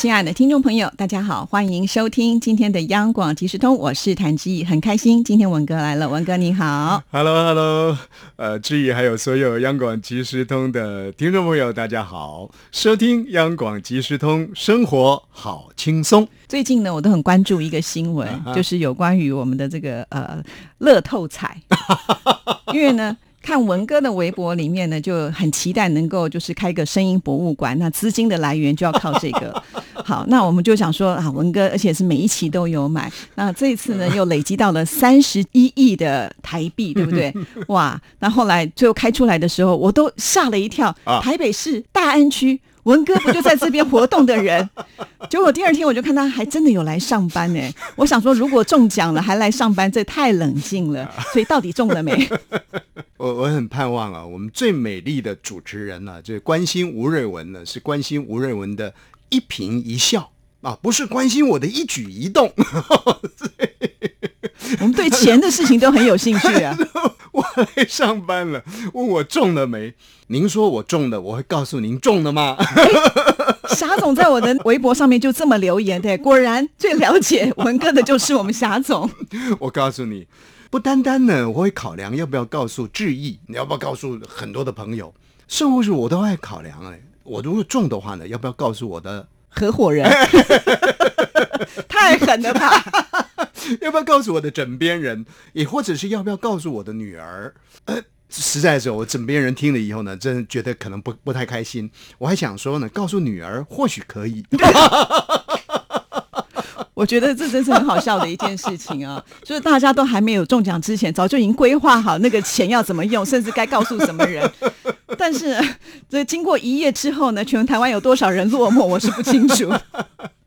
亲爱的听众朋友，大家好，欢迎收听今天的央广即时通，我是谭志毅，很开心今天文哥来了，文哥你好。Hello，Hello，呃，志毅还有所有央广即时通的听众朋友，大家好，收听央广即时通，生活好轻松。最近呢，我都很关注一个新闻，就是有关于我们的这个呃乐透彩，因为呢。看文哥的微博里面呢，就很期待能够就是开个声音博物馆，那资金的来源就要靠这个。好，那我们就想说啊，文哥，而且是每一期都有买，那这一次呢又累积到了三十一亿的台币，对不对？哇！那后来最后开出来的时候，我都吓了一跳，台北市大安区。文哥不就在这边活动的人，结果第二天我就看他还真的有来上班呢。我想说，如果中奖了还来上班，这太冷静了。所以到底中了没？我我很盼望啊，我们最美丽的主持人呢、啊，就是关心吴瑞文呢，是关心吴瑞文的一颦一笑啊，不是关心我的一举一动。我们对钱的事情都很有兴趣啊。我来上班了，问我中了没？您说我中了，我会告诉您中了吗？霞总在我的微博上面就这么留言，的，果然最了解文哥的就是我们霞总。我告诉你，不单单呢，我会考量要不要告诉志毅，你要不要告诉很多的朋友，甚至是我都爱考量哎，我如果中的话呢，要不要告诉我的合伙人？太狠了吧！要不要告诉我的枕边人，也或者是要不要告诉我的女儿？呃，实在是我枕边人听了以后呢，真的觉得可能不不太开心。我还想说呢，告诉女儿或许可以。我觉得这真是很好笑的一件事情啊！就是大家都还没有中奖之前，早就已经规划好那个钱要怎么用，甚至该告诉什么人。但是这经过一夜之后呢，全台湾有多少人落寞，我是不清楚。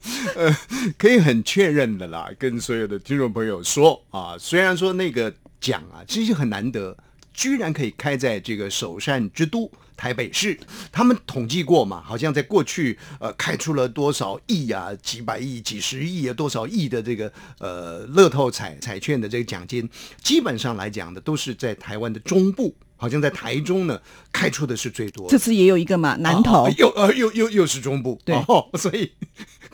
呃，可以很确认的啦，跟所有的听众朋友说啊，虽然说那个奖啊，其实很难得，居然可以开在这个首善之都台北市。他们统计过嘛，好像在过去呃开出了多少亿啊，几百亿、几十亿啊，多少亿的这个呃乐透彩彩券的这个奖金，基本上来讲呢，都是在台湾的中部。好像在台中呢，开出的是最多。这次也有一个嘛，南投、哦、又呃又又又是中部，对、哦，所以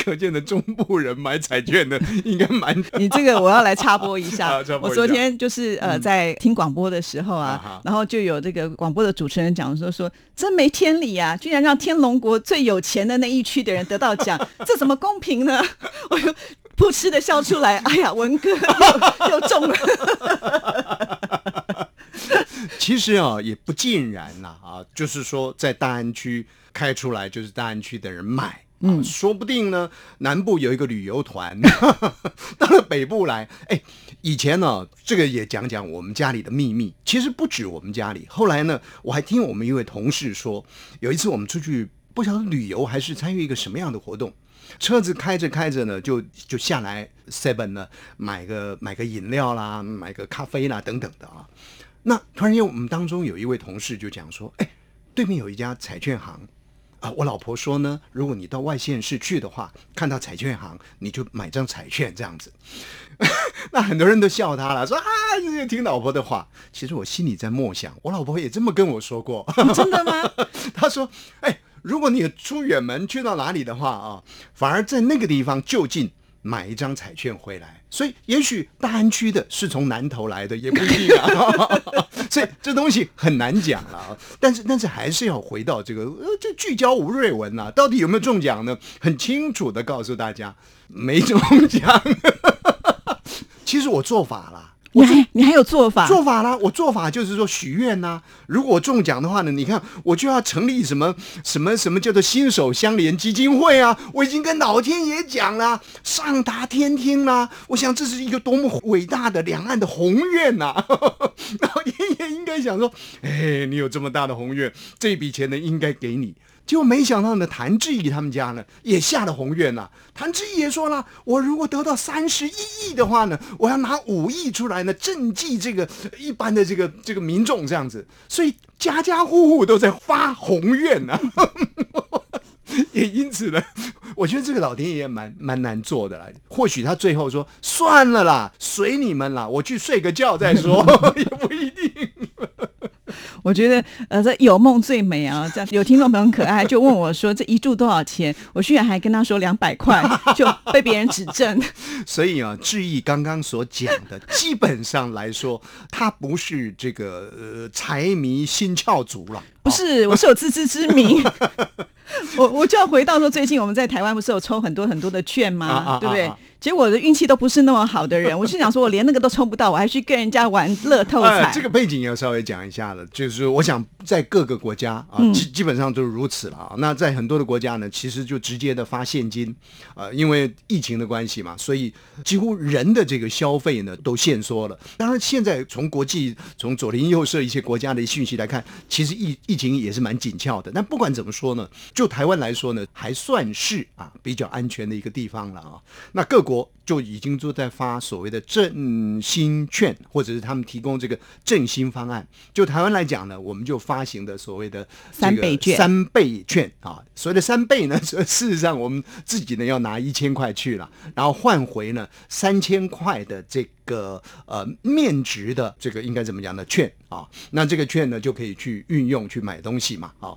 可见的中部人买彩券的，应该蛮。你这个我要来插播一下，啊、下我昨天就是呃、嗯、在听广播的时候啊，啊然后就有这个广播的主持人讲说说真没天理啊，居然让天龙国最有钱的那一区的人得到奖，这怎么公平呢？我又噗嗤的笑出来，哎呀，文哥又又中了。其实啊，也不尽然呐啊，就是说在大安区开出来，就是大安区的人买，嗯，说不定呢，南部有一个旅游团 到了北部来，哎，以前呢，这个也讲讲我们家里的秘密，其实不止我们家里，后来呢，我还听我们一位同事说，有一次我们出去不晓得旅游还是参与一个什么样的活动，车子开着开着呢，就就下来 Seven 呢，买个买个饮料啦，买个咖啡啦等等的啊。那突然间，我们当中有一位同事就讲说：“哎，对面有一家彩券行啊，我老婆说呢，如果你到外县市去的话，看到彩券行，你就买张彩券这样子。”那很多人都笑他了，说：“啊，你听老婆的话。”其实我心里在默想，我老婆也这么跟我说过。真的吗？她说：“哎，如果你出远门去到哪里的话啊，反而在那个地方就近。”买一张彩券回来，所以也许大安区的是从南投来的，也不一定啊。所以这东西很难讲了啊。但是，但是还是要回到这个，呃，这聚焦吴瑞文呐、啊，到底有没有中奖呢？很清楚的告诉大家，没中奖。其实我做法了。你还你还有做法？做法啦，我做法就是说许愿呐。如果中奖的话呢，你看我就要成立什么什么什么叫做新手相连基金会啊！我已经跟老天爷讲了，上达天听啦。我想这是一个多么伟大的两岸的宏愿呐、啊！老天爷应该想说，哎，你有这么大的宏愿，这笔钱呢应该给你。结果没想到呢，谭志毅他们家呢也下了宏愿呐、谭志毅也说了，我如果得到三十一亿的话呢，我要拿五亿出来呢赈济这个一般的这个这个民众这样子。所以家家户户都在发宏愿呐、也因此呢，我觉得这个老天爷蛮蛮难做的啦。或许他最后说算了啦，随你们啦，我去睡个觉再说，也不一定。我觉得呃，这有梦最美啊！这样有听众朋友很可爱，就问我说这一注多少钱？我居然还跟他说两百块，就被别人指正。所以啊，志毅刚刚所讲的，基本上来说，他不是这个呃财迷心窍足了。不是，我是有自知之明。我我就要回到说，最近我们在台湾不是有抽很多很多的券吗？对不对？结果我的运气都不是那么好的人，我是想说，我连那个都抽不到，我还去跟人家玩乐透彩。这个背景要稍微讲一下了，就是我想在各个国家啊，基基本上都是如此了啊。那在很多的国家呢，其实就直接的发现金，呃，因为疫情的关系嘛，所以几乎人的这个消费呢都限缩了。当然，现在从国际从左邻右舍一些国家的讯息来看，其实疫疫情也是蛮紧俏的。但不管怎么说呢，就台湾来说呢，还算是啊比较安全的一个地方了啊。那各国就已经都在发所谓的振兴券，或者是他们提供这个振兴方案。就台湾来讲呢，我们就发行的所谓的三倍券，三倍券啊。所谓的三倍呢，事实上我们自己呢要拿一千块去了，然后换回呢三千块的这个呃面值的这个应该怎么讲呢券啊？那这个券呢就可以去运用去买东西嘛啊。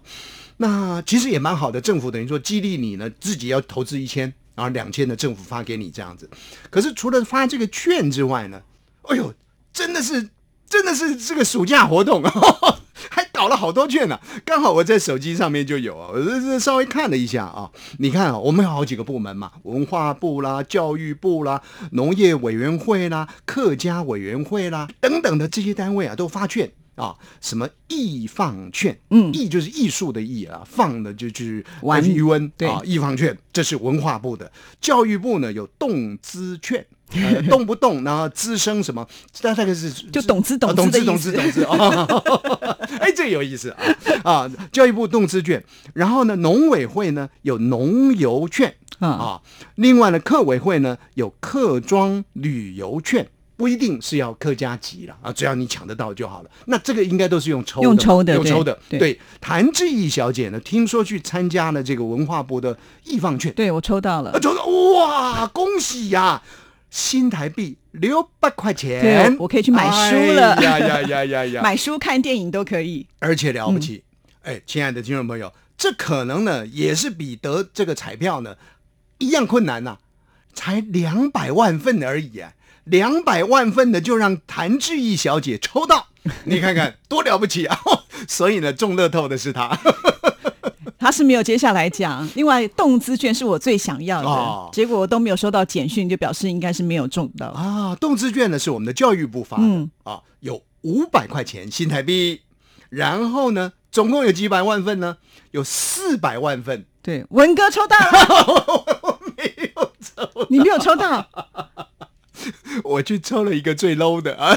那其实也蛮好的，政府等于说激励你呢自己要投资一千。然后两千的政府发给你这样子，可是除了发这个券之外呢，哎呦，真的是真的是这个暑假活动啊，还搞了好多券呢。刚好我在手机上面就有啊，我这这稍微看了一下啊。你看啊，我们有好几个部门嘛，文化部啦、教育部啦、农业委员会啦、客家委员会啦等等的这些单位啊，都发券。啊，什么易放券？嗯，艺就是艺术的易啊，放的就就是玩余温。对啊，艺放券，这是文化部的。教育部呢有动资券，动不动然后滋生什么？大概是就懂资懂资的懂资懂资啊。哎，这有意思啊啊！教育部动资券，然后呢，农委会呢有农游券啊，另外呢，客委会呢有客庄旅游券。不一定是要客家籍了啊，只要你抢得到就好了。那这个应该都是用抽的，用抽的，用抽的。对，谭志毅小姐呢，听说去参加了这个文化部的易放券，对我抽到了，抽到哇，恭喜呀！新台币六百块钱，我可以去买书了，呀呀呀呀呀，买书看电影都可以，而且了不起。哎，亲爱的听众朋友，这可能呢也是比得这个彩票呢一样困难呐，才两百万份而已啊。两百万份的就让谭志毅小姐抽到，你看看多了不起啊！所以呢，中乐透的是他，他是没有接下来讲。另外，动资券是我最想要的，结果我都没有收到简讯，就表示应该是没有中到啊。动资券呢是我们的教育部发的啊，有五百块钱新台币，然后呢，总共有几百万份呢？有四百万份。对，文哥抽到了，我没有抽，你没有抽到。我去抽了一个最 low 的，哎，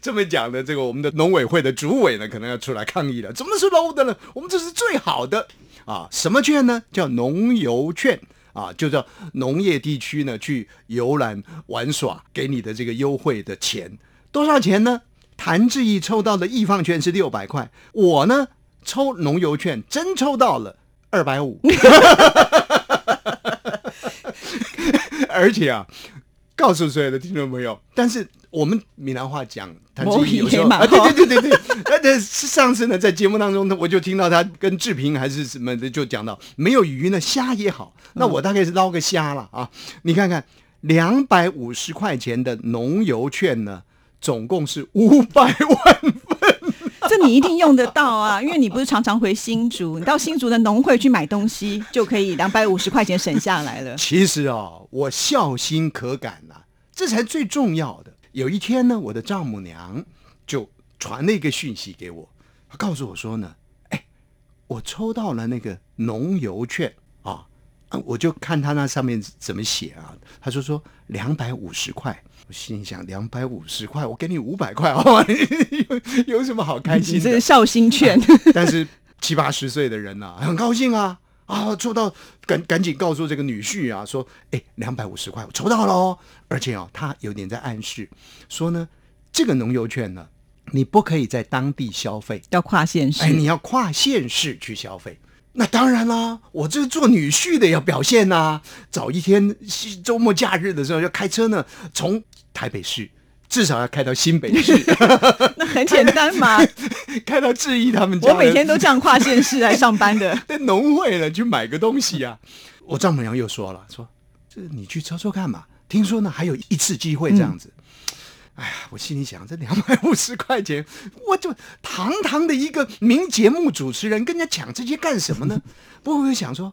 这么讲的，这个我们的农委会的主委呢，可能要出来抗议了。怎么是 low 的呢？我们这是最好的啊！什么券呢？叫农游券啊，就叫农业地区呢去游览玩耍给你的这个优惠的钱，多少钱呢？谭志毅抽到的易放券是六百块，我呢抽农游券真抽到了二百五，而且啊。告诉所有的听众朋友，但是我们闽南话讲，谭志毅有时候啊，对对对对对，呃，上次呢在节目当中呢，我就听到他跟志平还是什么的，就讲到没有鱼呢，虾也好，那我大概是捞个虾了啊。你看看，两百五十块钱的农油券呢，总共是五百万份。这你一定用得到啊，因为你不是常常回新竹，你到新竹的农会去买东西，就可以两百五十块钱省下来了。其实哦，我孝心可感呐，这才最重要的。有一天呢，我的丈母娘就传了一个讯息给我，她告诉我说呢，哎，我抽到了那个农游券，我就看他那上面怎么写啊，他就说两百五十块。我心想，两百五十块，我给你五百块，好吗？有有什么好开心？这是孝心券。但是七八十岁的人呐，很高兴啊啊！抽到，赶赶紧告诉这个女婿啊，说：“哎，两百五十块，我抽到了哦！而且哦，他有点在暗示说呢，这个农游券呢，你不可以在当地消费，要跨县市。哎，你要跨县市去消费。那当然啦，我这做女婿的要表现呐、早一天周末假日的时候要开车呢，从台北市至少要开到新北市，那很简单嘛。开到志毅他们家。我每天都这样跨县市来上班的。在农会了去买个东西啊。我丈母娘又说了，说这你去抽抽看嘛，听说呢还有一次机会这样子。哎呀，我心里想，这两百 五十块钱，我就堂堂的一个名节目主持人，跟人家抢这些干什么呢？不过我就想说，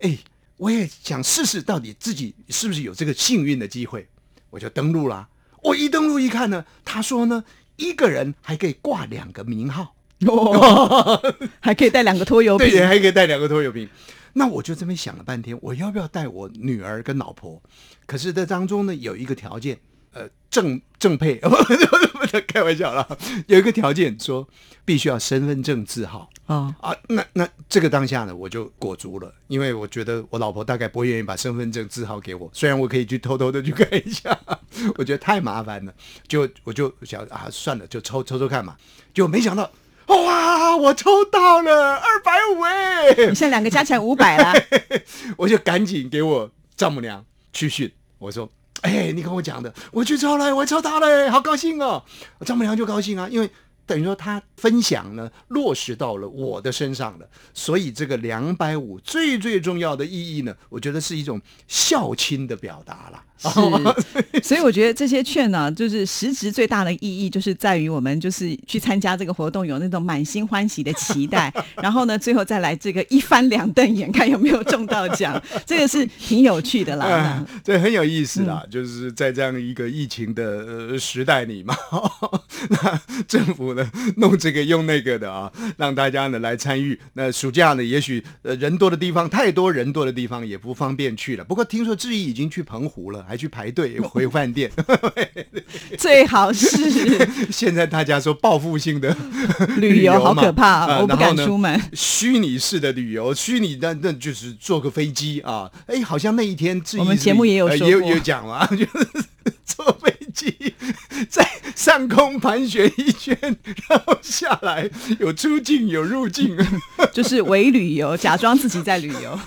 哎，我也想试试，到底自己是不是有这个幸运的机会，我就登录了。我一登录一看呢，他说呢，一个人还可以挂两个名号。哦，还可以带两个拖油瓶对，瓶。还可以带两个拖油瓶。那我就这么想了半天，我要不要带我女儿跟老婆？可是这当中呢，有一个条件，呃，正正配，不不不，开玩笑啦，有一个条件说必须要身份证字号哦，啊。那那这个当下呢，我就裹足了，因为我觉得我老婆大概不会愿意把身份证字号给我，虽然我可以去偷偷的去看一下，我觉得太麻烦了，就我就想啊，算了，就抽抽抽看嘛，就没想到。哇！我抽到了二百五哎！你现在两个加起来五百了。我就赶紧给我丈母娘去训，我说：“哎，你跟我讲的，我去抽了，我抽到了，好高兴哦！”丈母娘就高兴啊，因为等于说她分享呢落实到了我的身上了，所以这个两百五最最重要的意义呢，我觉得是一种孝亲的表达了。是，所以我觉得这些券呢、就是实质最大的意义，就是在于我们就是去参加这个活动，有那种满心欢喜的期待，然后呢，最后再来这个一翻两瞪眼，看有没有中到奖，这个是挺有趣的啦。哎，这很有意思啦，就是在这样一个疫情的呃时代里嘛，那政府呢弄这个用那个的啊，让大家呢来参与。那暑假呢，也许呃人多的地方太多人多的地方也不方便去了。不过听说志毅已经去澎湖了，还去排队 回饭店。最好是 现在大家说报复性的旅游好可怕，呃我不敢出门。虚拟式的旅游，虚拟的那就是坐个飞机啊，哎，好像那一天我们是节目也有说也有也有讲嘛，就是坐飞机在上空盘旋一圈，然后下来有出境有入境，就是伪旅游，假装自己在旅游。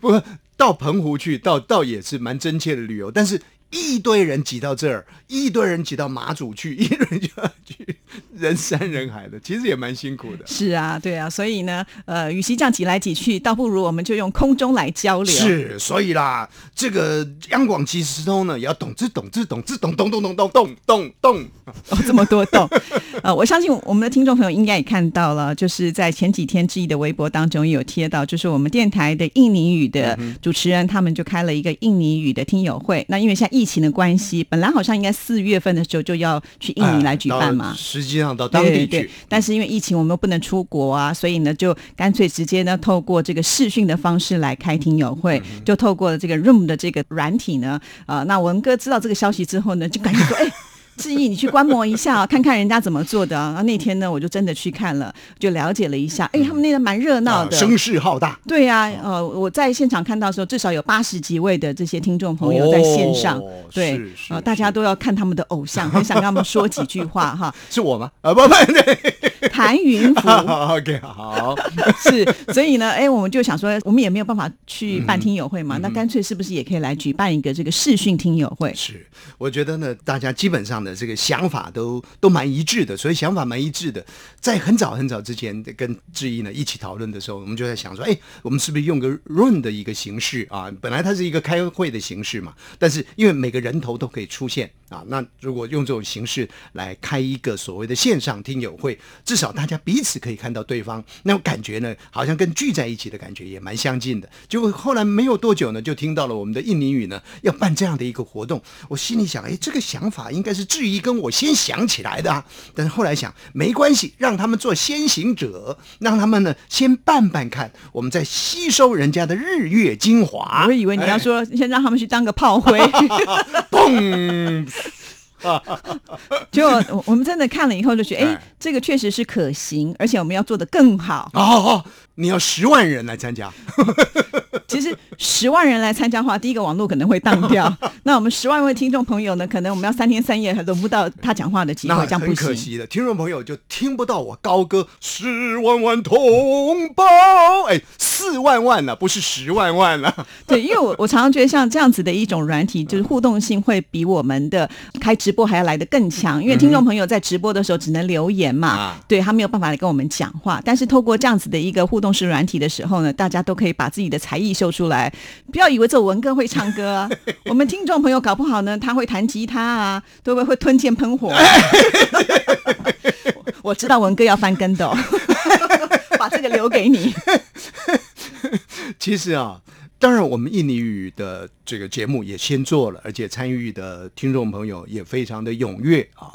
不过到澎湖去，倒倒也是蛮真切的旅游，但是。一堆人挤到这儿，一堆人挤到马祖去，一堆人就要去，人山人海的，其实也蛮辛苦的。是啊，对啊，所以呢，呃，与其这样挤来挤去，倒不如我们就用空中来交流。是，所以啦，这个央广即时通呢，也要懂之懂之懂之懂懂懂懂懂懂懂懂。哦，这么多洞，呃，我相信我们的听众朋友应该也看到了，就是在前几天志毅的微博当中也有贴到，就是我们电台的印尼语的主持人，他们就开了一个印尼语的听友会。那因为现在疫情的关系，本来好像应该四月份的时候就要去印尼来举办嘛哎到，实际上到当地去，对对，但是因为疫情，我们又不能出国啊，所以呢，就干脆直接呢，透过这个视讯的方式来开听友会，就透过这个 Room 的这个软体呢，啊、那文哥知道这个消息之后呢，就赶紧说，哎。志毅，你去观摩一下、看看人家怎么做的啊。然后那天呢，我就真的去看了，就了解了一下。哎，他们那个蛮热闹的，啊声势浩大。对呀、呃，我在现场看到的时候，至少有八十几位的这些听众朋友在线上，哦对呃，大家都要看他们的偶像，很想跟他们说几句话哈。是我吗？啊，不不，对 谭云福，OK，好，是，所以呢，哎，我们就想说，我们也没有办法去办听友会嘛，那干脆是不是也可以来举办一个这个视讯听友会？是，我觉得呢，大家基本上的这个想法都都蛮一致的，所以想法蛮一致的。在很早很早之前跟志毅呢一起讨论的时候，我们就在想说，哎，我们是不是用个 run 的一个形式啊？本来它是一个开会的形式嘛，但是因为每个人头都可以出现啊，那如果用这种形式来开一个所谓的线上听友会，至少大家彼此可以看到对方，那种感觉呢，好像跟聚在一起的感觉也蛮相近的。结果后来没有多久呢，就听到了我们的印尼语呢要办这样的一个活动，我心里想，哎，这个想法应该是质疑跟我先想起来的啊。但是后来想，没关系，让他们做先行者，让他们呢先办办看，我们再吸收人家的日月精华。我以为你要说先让他们去当个炮灰，嘣，结果我我们真的看了以后就觉得，哎哎，这个确实是可行，而且我们要做得更好。哦，你要十万人来参加，其实十万人来参加的话，第一个网络可能会当掉。那我们十万位听众朋友呢，可能我们要三天三夜还轮不到他讲话的机会，这样不很可。惜的，听众朋友就听不到我高歌十万万同胞，哎，四万万了、不是十万万了、对，因为我我常常觉得像这样子的一种软体，就是互动性会比我们的开直播还要来得更强。因为听众朋友在直播的时候只能留言嘛，啊对他没有办法来跟我们讲话。但是透过这样子的一个互动式软体的时候呢，大家都可以把自己的才艺秀出来。不要以为只有文哥会唱歌啊，我们听众朋友搞不好呢，他会弹吉他啊，对不对？会吞剑喷火、啊。我 我知道文哥要翻跟斗，把这个留给你。其实啊，当然我们印尼语的这个节目也先做了，而且参与的听众朋友也非常的踊跃啊。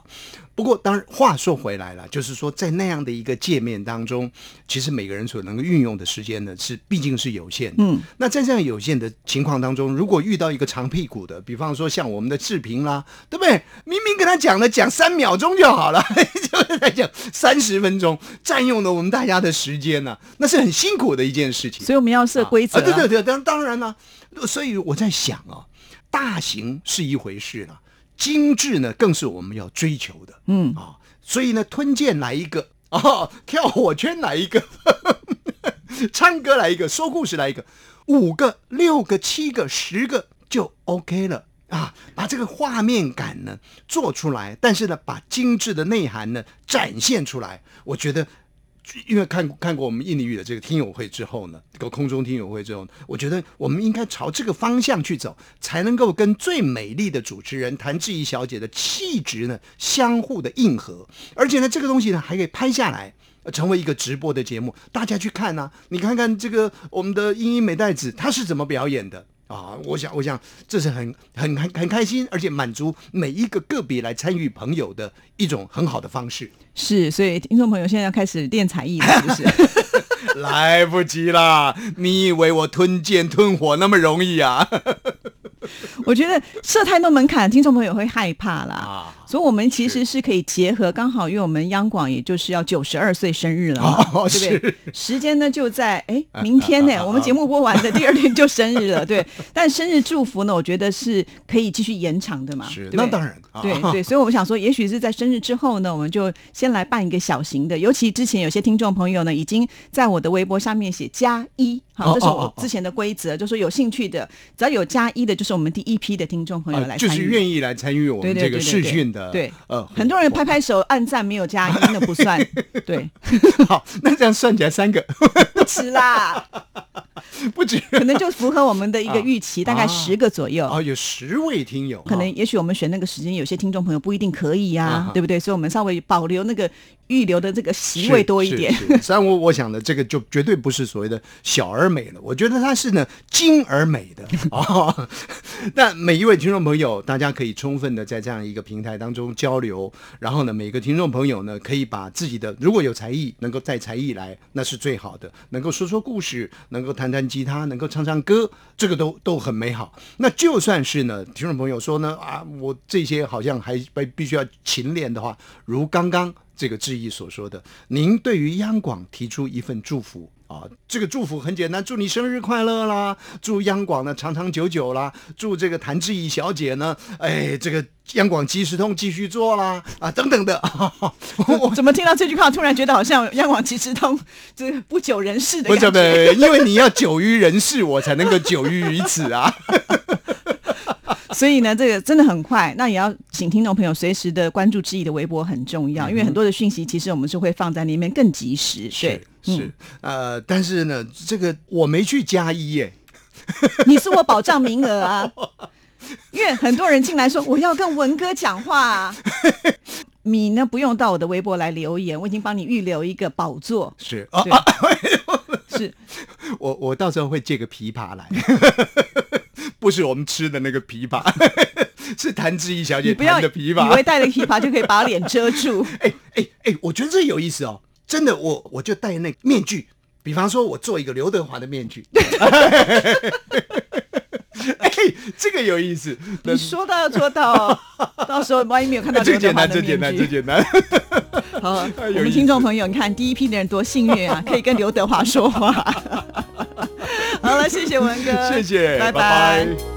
不过，当然话说回来了，就是说在那样的一个界面当中，其实每个人所能够运用的时间呢，是毕竟是有限的。嗯，那在这样有限的情况当中，如果遇到一个长屁股的，比方说像我们的志平啦，对不对？明明跟他讲了讲三秒钟就好了，就是在讲三十分钟，占用了我们大家的时间呢、那是很辛苦的一件事情。所以我们要设规则、啊对对对，当当然了，所以我在想啊，大型是一回事了，精致呢更是我们要追求的。嗯啊，所以呢，吞剑来一个哦，跳火圈来一个，唱歌来一个，说故事来一个，五个、六个、七个、十个就 OK 了。啊，把这个画面感呢做出来，但是呢，把精致的内涵呢展现出来，我觉得因为看看过我们印尼语的这个听友会之后呢，这个空中听友会之后，我觉得我们应该朝这个方向去走，才能够跟最美丽的主持人谭志怡小姐的气质呢相互的应和，而且呢，这个东西呢还可以拍下来。成为一个直播的节目，大家去看呐、你看看这个我们的英英美代子，她是怎么表演的啊？我想，我想这是很很很很开心，而且满足每一个个别来参与朋友的一种很好的方式。是，所以听众朋友现在要开始练才艺了，是不是？来不及啦！你以为我吞剑吞火那么容易啊？我觉得设太多门槛，听众朋友会害怕啦。啊，所以，我们其实是可以结合，刚好因为我们央广也就是要九十二岁生日了嘛，哦对不对？时间呢就在哎 明天呢，我们节目播完的第二天就生日了，对。但生日祝福呢，我觉得是可以继续延长的嘛，是那当然啊对对，所以我们想说，也许是在生日之后呢，我们就先来办一个小型的。尤其之前有些听众朋友呢，已经在我的微博上面写加一，好，这是我之前的规则，就说有兴趣的，只要有加一的，就是我们第一批的听众朋友来参与。是愿意来参与我们这个视对对。对讯的，对。呃，很多人拍拍手按赞没有加一，那不算，对，好，那这样算起来三个。不止啦，不止可能就符合我们的一个预期，大概啊。十个左右。哦，有十位听友，可能哦也许我们选那个时间，有些听众朋友不一定可以呀、对不对？所以我们稍微保留那个预留的这个席位多一点。虽然我我想的这个就绝对不是所谓的小而美了，我觉得它是呢精而美的 哦。那每一位听众朋友，大家可以充分的在这样一个平台当中交流，然后呢，每个听众朋友呢可以把自己的如果有才艺，能够带才艺来，那是最好的。能够说说故事，能够弹弹吉他，能够唱唱歌，这个都都很美好。那就算是呢，听众朋友说呢啊，我这些好像还必必须要勤练的话，如刚刚这个志毅所说的，您对于央广提出一份祝福。啊，这个祝福很简单，祝你生日快乐啦！祝央广呢长长久久啦！祝这个谭志毅小姐呢，哎，这个央广即时通继续做啦！啊，等等的。我怎么听到这句话，突然觉得好像央广即时通这不久人世的不是不感觉。是，因为你要久于人世，我才能够久于于此啊。所以呢，这个真的很快。那也要请听众朋友随时的关注志毅的微博很重要，因为很多的讯息其实我们是会放在里面更及时。对，是是，呃，但是呢，这个我没去加一耶。你是我保障名额啊，因为很多人进来说我要跟文哥讲话、啊。你呢不用到我的微博来留言，我已经帮你预留一个宝座。是啊对，是 我我到时候会借个琵琶来，不是我们吃的那个琵琶，是谭志毅小姐你不要弹的琵琶以为琶。戴了琵琶就可以把脸遮住。哎哎哎，我觉得这有意思哦，真的，我我就戴那个面具，比方说我做一个刘德华的面具。哎，这个有意思，你说到要做到哦，到时候万一没有看到这简单，这简单。这简单。好，我们听众朋友，你看第一批的人多幸运啊，可以跟刘德华说话。好，了，谢谢文哥，谢谢，拜拜。拜